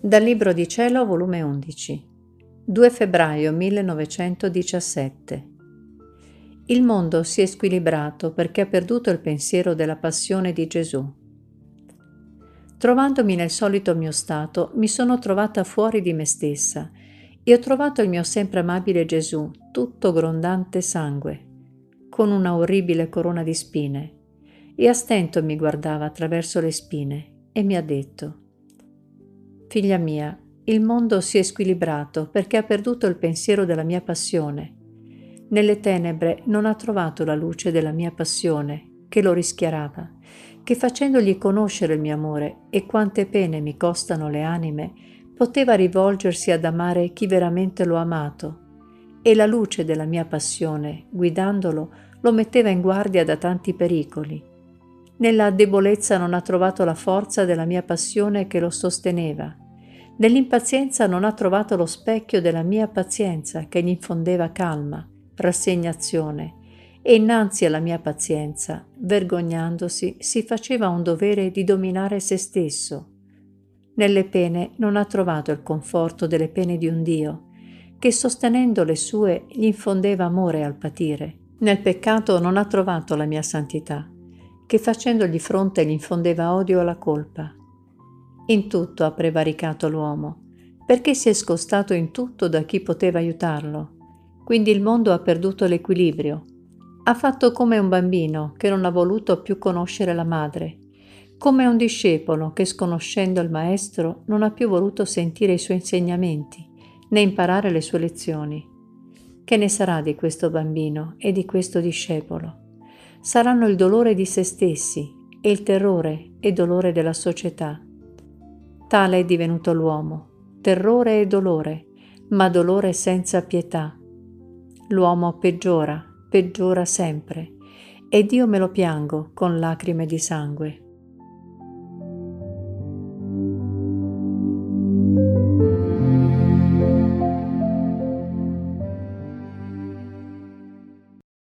Dal Libro di Cielo, volume 11, 2 febbraio 1917. Il mondo si è squilibrato perché ha perduto il pensiero della passione di Gesù. Trovandomi nel solito mio stato, mi sono trovata fuori di me stessa e ho trovato il mio sempre amabile Gesù, tutto grondante sangue, con una orribile corona di spine, e a stento mi guardava attraverso le spine e mi ha detto Figlia mia, il mondo si è squilibrato perché ha perduto il pensiero della mia passione. Nelle tenebre non ha trovato la luce della mia passione, che lo rischiarava, che facendogli conoscere il mio amore e quante pene mi costano le anime, poteva rivolgersi ad amare chi veramente l'ho amato. E la luce della mia passione, guidandolo, lo metteva in guardia da tanti pericoli. Nella debolezza non ha trovato la forza della mia passione che lo sosteneva. Nell'impazienza non ha trovato lo specchio della mia pazienza che gli infondeva calma, rassegnazione, e innanzi alla mia pazienza, vergognandosi, si faceva un dovere di dominare se stesso. Nelle pene non ha trovato il conforto delle pene di un Dio, che sostenendo le sue gli infondeva amore al patire. Nel peccato non ha trovato la mia santità, che facendogli fronte gli infondeva odio alla colpa. In tutto ha prevaricato l'uomo, perché si è scostato in tutto da chi poteva aiutarlo. Quindi il mondo ha perduto l'equilibrio. Ha fatto come un bambino che non ha voluto più conoscere la madre, come un discepolo che sconoscendo il maestro non ha più voluto sentire i suoi insegnamenti né imparare le sue lezioni. Che ne sarà di questo bambino e di questo discepolo? Saranno il dolore di se stessi e il terrore e dolore della società. Tale è divenuto l'uomo, terrore e dolore, ma dolore senza pietà. L'uomo peggiora, peggiora sempre, ed io me lo piango con lacrime di sangue.